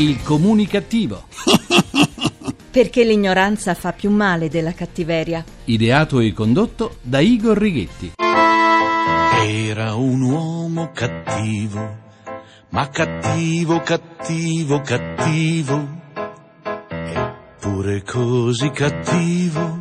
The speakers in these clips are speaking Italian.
Il comunicativo. Perché l'ignoranza fa più male della cattiveria. Ideato e condotto da Igor Righetti. Era un uomo cattivo, ma cattivo, cattivo, cattivo. Eppure così cattivo.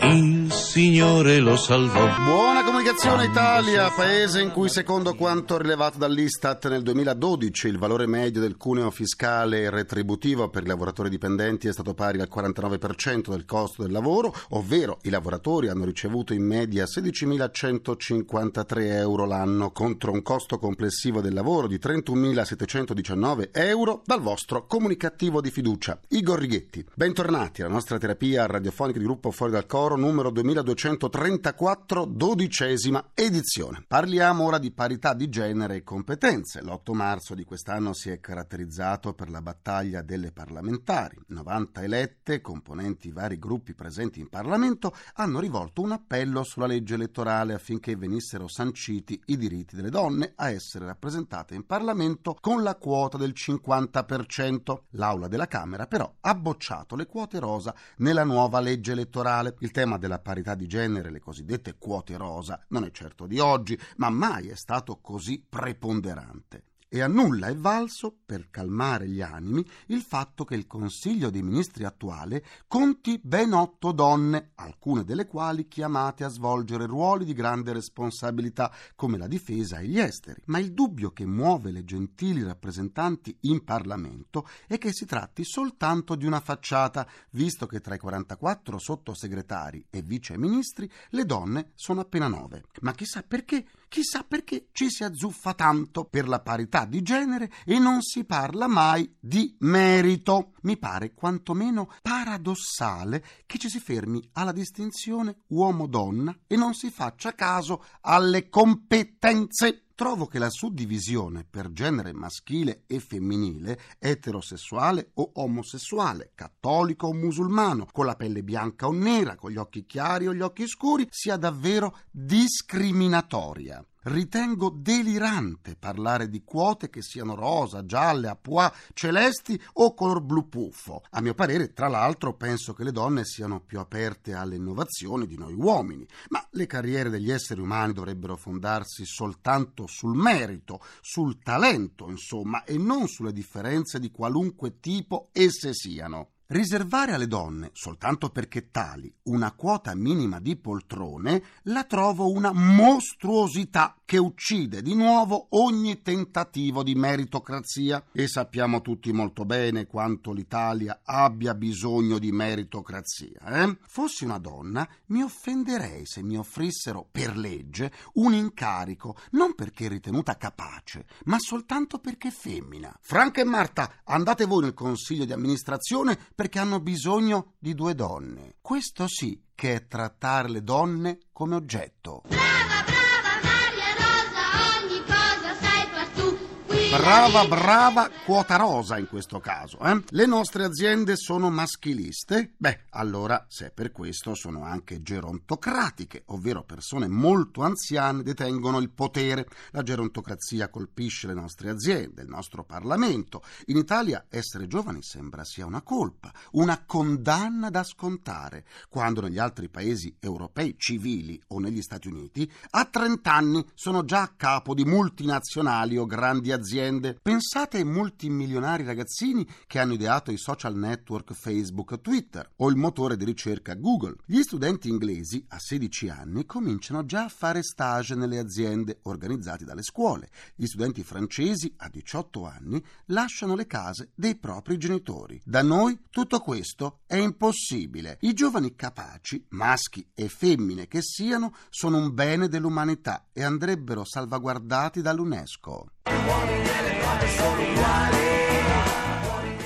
Il Signore lo salvò. Buona comunicazione Italia, paese in cui secondo quanto rilevato dall'Istat nel 2012 il valore medio del cuneo fiscale retributivo per i lavoratori dipendenti è stato pari al 49% del costo del lavoro, ovvero i lavoratori hanno ricevuto in media 16.153 euro l'anno contro un costo complessivo del lavoro di 31.719 euro dal vostro comunicativo di fiducia, Igor Righetti. Bentornati alla nostra terapia radiofonica di gruppo Fuori dal Coro numero 2234, dodicesima edizione. Parliamo ora di parità di genere e competenze. L'8 marzo di quest'anno si è caratterizzato per la battaglia delle parlamentari. 90 elette, componenti vari gruppi presenti in Parlamento, hanno rivolto un appello sulla legge elettorale affinché venissero sanciti i diritti delle donne a essere rappresentate in Parlamento con la quota del 50%. L'Aula della Camera però ha bocciato le quote rosa nella nuova legge elettorale. Il tema della parità di genere, le cosiddette quote rosa, non è certo di oggi, ma mai è stato così preponderante e a nulla è valso, per calmare gli animi, il fatto che il Consiglio dei Ministri attuale conti ben otto donne, alcune delle quali chiamate a svolgere ruoli di grande responsabilità come la difesa e gli esteri. Ma il dubbio che muove le gentili rappresentanti in Parlamento è che si tratti soltanto di una facciata, visto che tra i 44 sottosegretari e viceministri le donne sono appena nove. Ma chissà perché, chissà perché ci si azzuffa tanto per la parità di genere e non si parla mai di merito. Mi pare quantomeno paradossale che ci si fermi alla distinzione uomo-donna e non si faccia caso alle competenze trovo che la suddivisione per genere maschile e femminile, eterosessuale o omosessuale, cattolico o musulmano, con la pelle bianca o nera, con gli occhi chiari o gli occhi scuri, sia davvero discriminatoria. Ritengo delirante parlare di quote che siano rosa, gialle, a pois, celesti o color blu puffo. A mio parere, tra l'altro, penso che le donne siano più aperte alle innovazioni di noi uomini, ma le carriere degli esseri umani dovrebbero fondarsi soltanto sul merito, sul talento, insomma, e non sulle differenze di qualunque tipo esse siano. Riservare alle donne, soltanto perché tali, una quota minima di poltrone, la trovo una mostruosità che uccide di nuovo ogni tentativo di meritocrazia e sappiamo tutti molto bene quanto l'Italia abbia bisogno di meritocrazia. Eh? Fossi una donna, mi offenderei se mi offrissero per legge un incarico, non perché ritenuta capace, ma soltanto perché femmina. Franca e Marta, andate voi nel consiglio di amministrazione perché hanno bisogno di due donne. Questo sì che è trattare le donne come oggetto. Brava, brava quota rosa in questo caso. Eh? Le nostre aziende sono maschiliste? Beh, allora, se è per questo, sono anche gerontocratiche, ovvero persone molto anziane detengono il potere. La gerontocrazia colpisce le nostre aziende, il nostro Parlamento. In Italia essere giovani sembra sia una colpa, una condanna da scontare, quando negli altri paesi europei civili o negli Stati Uniti a 30 anni sono già a capo di multinazionali o grandi aziende aziende. Pensate ai multimilionari ragazzini che hanno ideato i social network Facebook Twitter o il motore di ricerca Google. Gli studenti inglesi a 16 anni cominciano già a fare stage nelle aziende organizzate dalle scuole. Gli studenti francesi a 18 anni lasciano le case dei propri genitori. Da noi tutto questo è impossibile. I giovani capaci, maschi e femmine che siano, sono un bene dell'umanità e andrebbero salvaguardati dall'UNESCO.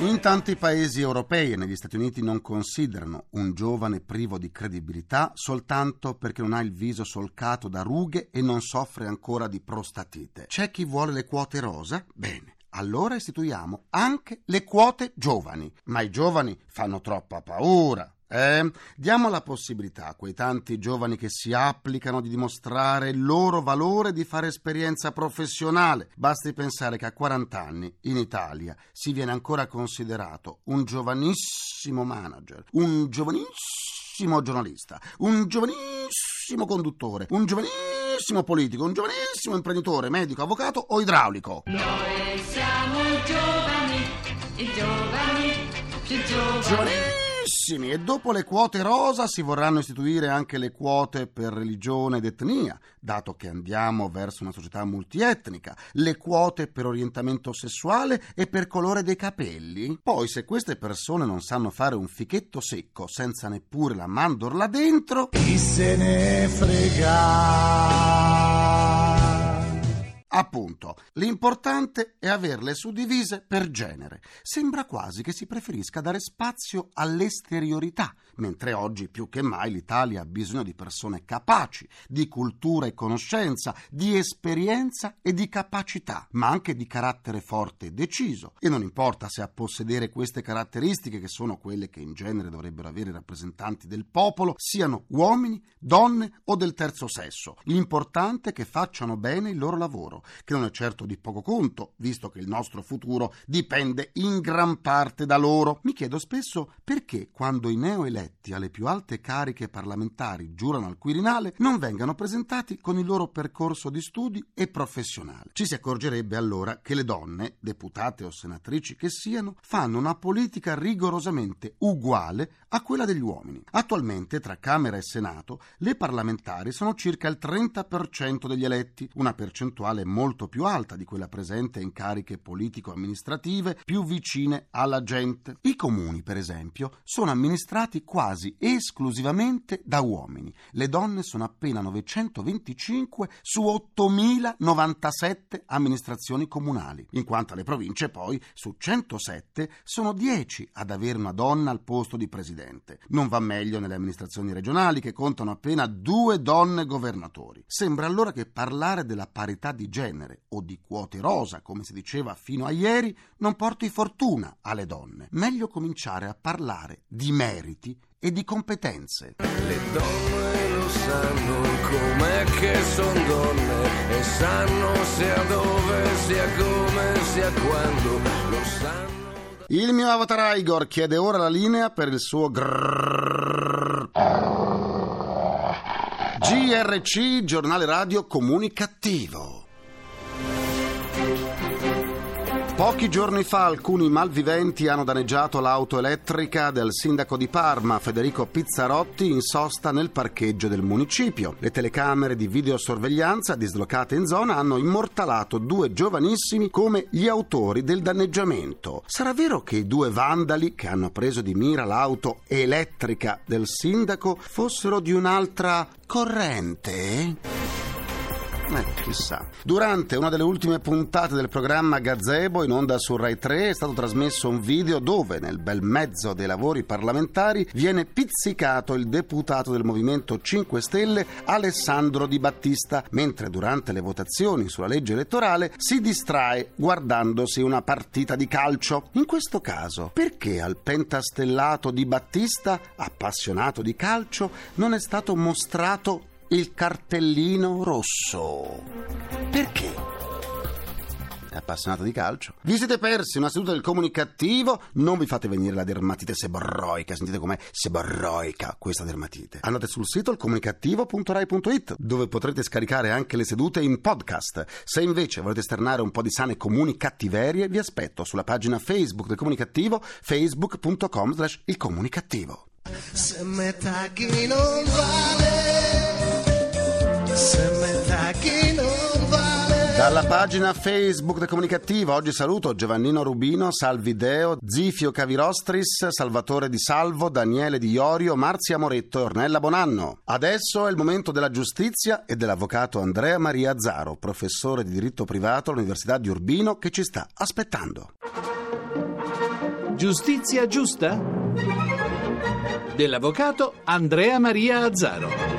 In tanti paesi europei e negli Stati Uniti non considerano un giovane privo di credibilità soltanto perché non ha il viso solcato da rughe e non soffre ancora di prostatite. C'è chi vuole le quote rosa? Bene. Allora istituiamo anche le quote giovani. Ma i giovani fanno troppa paura. Eh? Diamo la possibilità a quei tanti giovani che si applicano di dimostrare il loro valore di fare esperienza professionale. Basti pensare che a 40 anni in Italia si viene ancora considerato un giovanissimo manager, un giovanissimo giornalista, un giovanissimo conduttore, un giovanissimo politico, un giovanissimo imprenditore, medico, avvocato o idraulico. Noi siamo giovani, i giovani, più giovani. Giovanissimi! E dopo le quote rosa si vorranno istituire anche le quote per religione ed etnia, dato che andiamo verso una società multietnica, le quote per orientamento sessuale e per colore dei capelli. Poi, se queste persone non sanno fare un fichetto secco senza neppure la mandorla dentro, Chi se ne frega? Appunto, l'importante è averle suddivise per genere. Sembra quasi che si preferisca dare spazio all'esteriorità, mentre oggi più che mai l'Italia ha bisogno di persone capaci, di cultura e conoscenza, di esperienza e di capacità, ma anche di carattere forte e deciso. E non importa se a possedere queste caratteristiche, che sono quelle che in genere dovrebbero avere i rappresentanti del popolo, siano uomini, donne o del terzo sesso. L'importante è che facciano bene il loro lavoro che non è certo di poco conto, visto che il nostro futuro dipende in gran parte da loro. Mi chiedo spesso perché quando i neoeletti alle più alte cariche parlamentari giurano al Quirinale non vengano presentati con il loro percorso di studi e professionale. Ci si accorgerebbe allora che le donne, deputate o senatrici che siano, fanno una politica rigorosamente uguale a quella degli uomini. Attualmente tra Camera e Senato le parlamentari sono circa il 30% degli eletti, una percentuale molto più alta di quella presente in cariche politico-amministrative più vicine alla gente. I comuni, per esempio, sono amministrati quasi esclusivamente da uomini. Le donne sono appena 925 su 8097 amministrazioni comunali, in quanto alle province poi su 107 sono 10 ad avere una donna al posto di presidente. Non va meglio nelle amministrazioni regionali che contano appena due donne governatori. Sembra allora che parlare della parità di genere o di quote rosa, come si diceva fino a ieri, non porti fortuna alle donne. Meglio cominciare a parlare di meriti e di competenze. Le donne lo sanno com'è che son donne e sanno sia dove, sia come, sia quando, lo sanno. Il mio avatar Igor chiede ora la linea per il suo grrrr. GRC, giornale radio comunicativo. Pochi giorni fa alcuni malviventi hanno danneggiato l'auto elettrica del sindaco di Parma, Federico Pizzarotti, in sosta nel parcheggio del municipio. Le telecamere di videosorveglianza dislocate in zona hanno immortalato due giovanissimi come gli autori del danneggiamento. Sarà vero che i due vandali che hanno preso di mira l'auto elettrica del sindaco fossero di un'altra corrente? Eh, chissà. Durante una delle ultime puntate del programma Gazebo in onda su Rai 3 è stato trasmesso un video dove, nel bel mezzo dei lavori parlamentari, viene pizzicato il deputato del Movimento 5 Stelle Alessandro Di Battista, mentre durante le votazioni sulla legge elettorale si distrae guardandosi una partita di calcio. In questo caso, perché al pentastellato Di Battista, appassionato di calcio, non è stato mostrato il cartellino rosso. Perché? È appassionato di calcio. Vi siete persi una seduta del comunicativo? Non vi fate venire la dermatite seborroica. Sentite com'è seborroica questa dermatite. Andate sul sito ilcomunicativo.rai.it dove potrete scaricare anche le sedute in podcast. Se invece volete esternare un po' di sane comuni cattiverie, vi aspetto sulla pagina Facebook del comunicativo facebook.com slash il comunicativo. Se metà chi non vale, Dalla pagina Facebook del Comunicativo oggi saluto Giovannino Rubino, Salvideo, Zifio Cavirostris, Salvatore Di Salvo, Daniele Di Iorio, Marzia Moretto e Ornella Bonanno. Adesso è il momento della giustizia e dell'avvocato Andrea Maria Azzaro, professore di diritto privato all'Università di Urbino, che ci sta aspettando. Giustizia giusta? Dell'avvocato Andrea Maria Azzaro.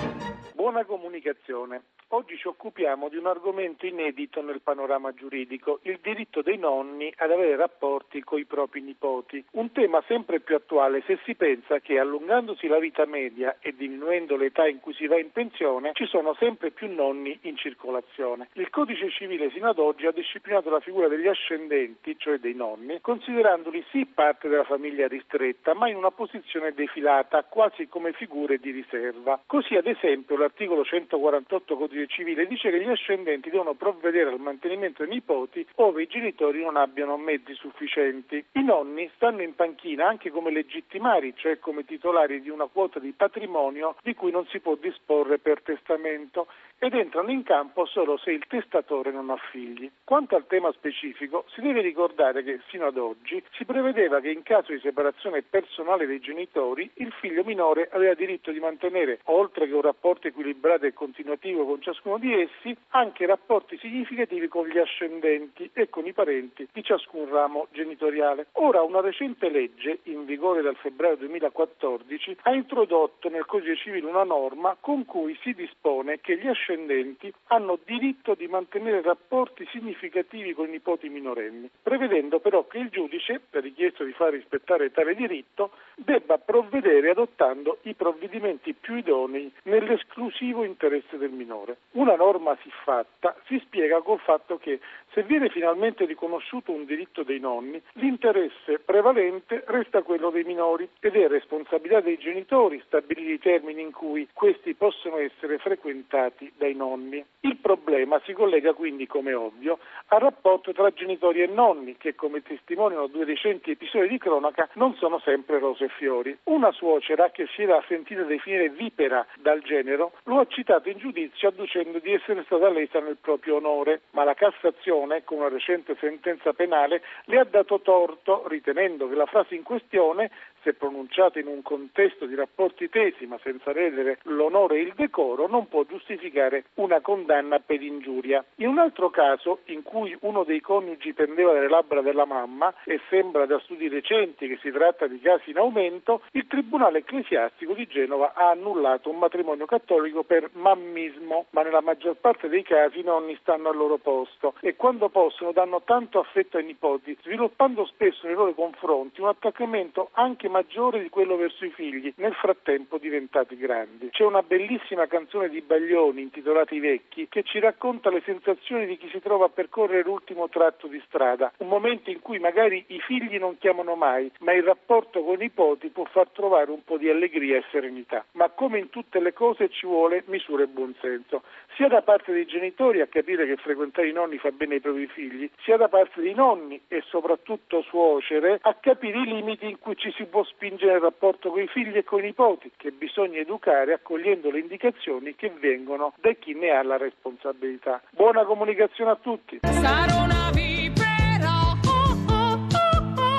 Buona comunicazione. Oggi ci occupiamo di un argomento inedito nel panorama giuridico, il diritto dei nonni ad avere rapporti con i propri nipoti. Un tema sempre più attuale se si pensa che allungandosi la vita media e diminuendo l'età in cui si va in pensione, ci sono sempre più nonni in circolazione. Il codice civile sino ad oggi ha disciplinato la figura degli ascendenti, cioè dei nonni, considerandoli sì parte della famiglia ristretta, ma in una posizione defilata, quasi come figure di riserva. Così ad esempio l'articolo 148 codice civile dice che gli ascendenti devono provvedere al mantenimento dei nipoti ove i genitori non abbiano mezzi sufficienti. I nonni stanno in panchina anche come legittimari, cioè come titolari di una quota di patrimonio di cui non si può disporre per testamento ed entrano in campo solo se il testatore non ha figli. Quanto al tema specifico, si deve ricordare che fino ad oggi si prevedeva che in caso di separazione personale dei genitori, il figlio minore aveva diritto di mantenere, oltre che un rapporto equilibrato e continuativo con ciascuno di essi, anche rapporti significativi con gli ascendenti e con i parenti di ciascun ramo genitoriale. Ora una recente legge, in vigore dal febbraio 2014, ha introdotto nel Codice Civile una norma con cui si dispone che gli ascendenti hanno diritto di mantenere rapporti significativi con i nipoti minorenni, prevedendo però che il giudice, per richiesta di far rispettare tale diritto, debba provvedere adottando i provvedimenti più idonei nell'esclusivo interesse del minore. Una norma siffatta si spiega col fatto che se viene finalmente riconosciuto un diritto dei nonni, l'interesse prevalente resta quello dei minori ed è responsabilità dei genitori stabilire i termini in cui questi possono essere frequentati dai nonni. Il problema si collega quindi, come ovvio, al rapporto tra genitori e nonni, che come testimoniano due recenti episodi di cronaca non sono sempre rose e fiori. Una suocera che si era sentita definire vipera dal genero lo ha citato in giudizio adducendo di essere stata lesa nel proprio onore, ma la Cassazione, con una recente sentenza penale, le ha dato torto ritenendo che la frase in questione se pronunciata in un contesto di rapporti tesi ma senza ledere l'onore e il decoro, non può giustificare una condanna per ingiuria. In un altro caso, in cui uno dei coniugi pendeva dalle labbra della mamma, e sembra da studi recenti che si tratta di casi in aumento, il Tribunale ecclesiastico di Genova ha annullato un matrimonio cattolico per mammismo, ma nella maggior parte dei casi i nonni stanno al loro posto e quando possono danno tanto affetto ai nipoti, sviluppando spesso nei loro confronti un attaccamento anche maggiore di quello verso i figli, nel frattempo diventati grandi. C'è una bellissima canzone di Baglioni intitolata I vecchi che ci racconta le sensazioni di chi si trova a percorrere l'ultimo tratto di strada, un momento in cui magari i figli non chiamano mai, ma il rapporto con i nipoti può far trovare un po' di allegria e serenità. Ma come in tutte le cose ci vuole misura e buonsenso, sia da parte dei genitori a capire che frequentare i nonni fa bene ai propri figli, sia da parte dei nonni e soprattutto suocere a capire i limiti in cui ci si può spingere il rapporto con i figli e con i nipoti, che bisogna educare accogliendo le indicazioni che vengono da chi ne ha la responsabilità. Buona comunicazione a tutti. Sarò una vipera, oh, oh, oh, oh,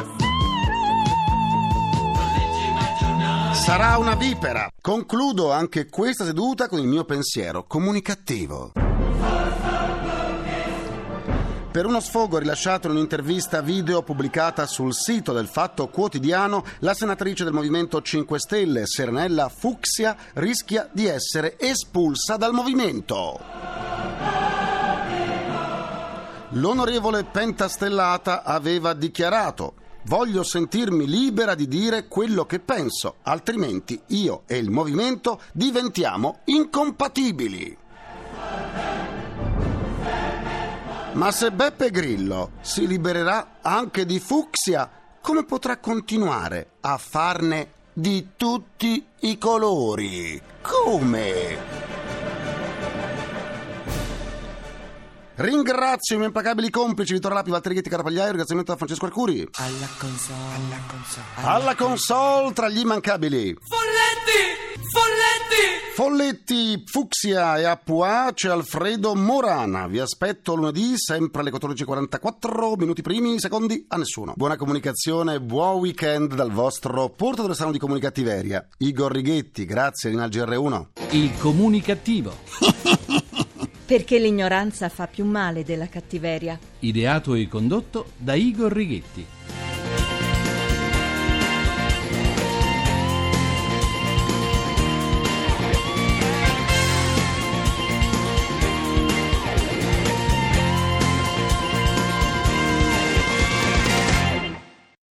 Sarà una vipera. Concludo anche questa seduta con il mio pensiero comunicativo. Per uno sfogo rilasciato in un'intervista video pubblicata sul sito del Fatto Quotidiano, la senatrice del Movimento 5 Stelle, Serenella Fucsia, rischia di essere espulsa dal movimento. L'onorevole Pentastellata aveva dichiarato Voglio sentirmi libera di dire quello che penso, altrimenti io e il movimento diventiamo incompatibili. Ma se Beppe Grillo si libererà anche di Fucsia, come potrà continuare a farne di tutti i colori? Come? Ringrazio i miei implacabili complici Vittorio Lapi, Valtteri Ghetti, Carapagliaio, ringraziamento a Francesco Arcuri. Alla console, alla console. Alla console tra gli immancabili. Folletti! Fucsia e Apua c'è Alfredo Morana. Vi aspetto lunedì, sempre alle 14.44, minuti primi, secondi a nessuno. Buona comunicazione, buon weekend dal vostro portatore sano di comunicattiveria. Igor Righetti, grazie Rinal GR1. Il comunicativo. Perché l'ignoranza fa più male della cattiveria. Ideato e condotto da Igor Righetti.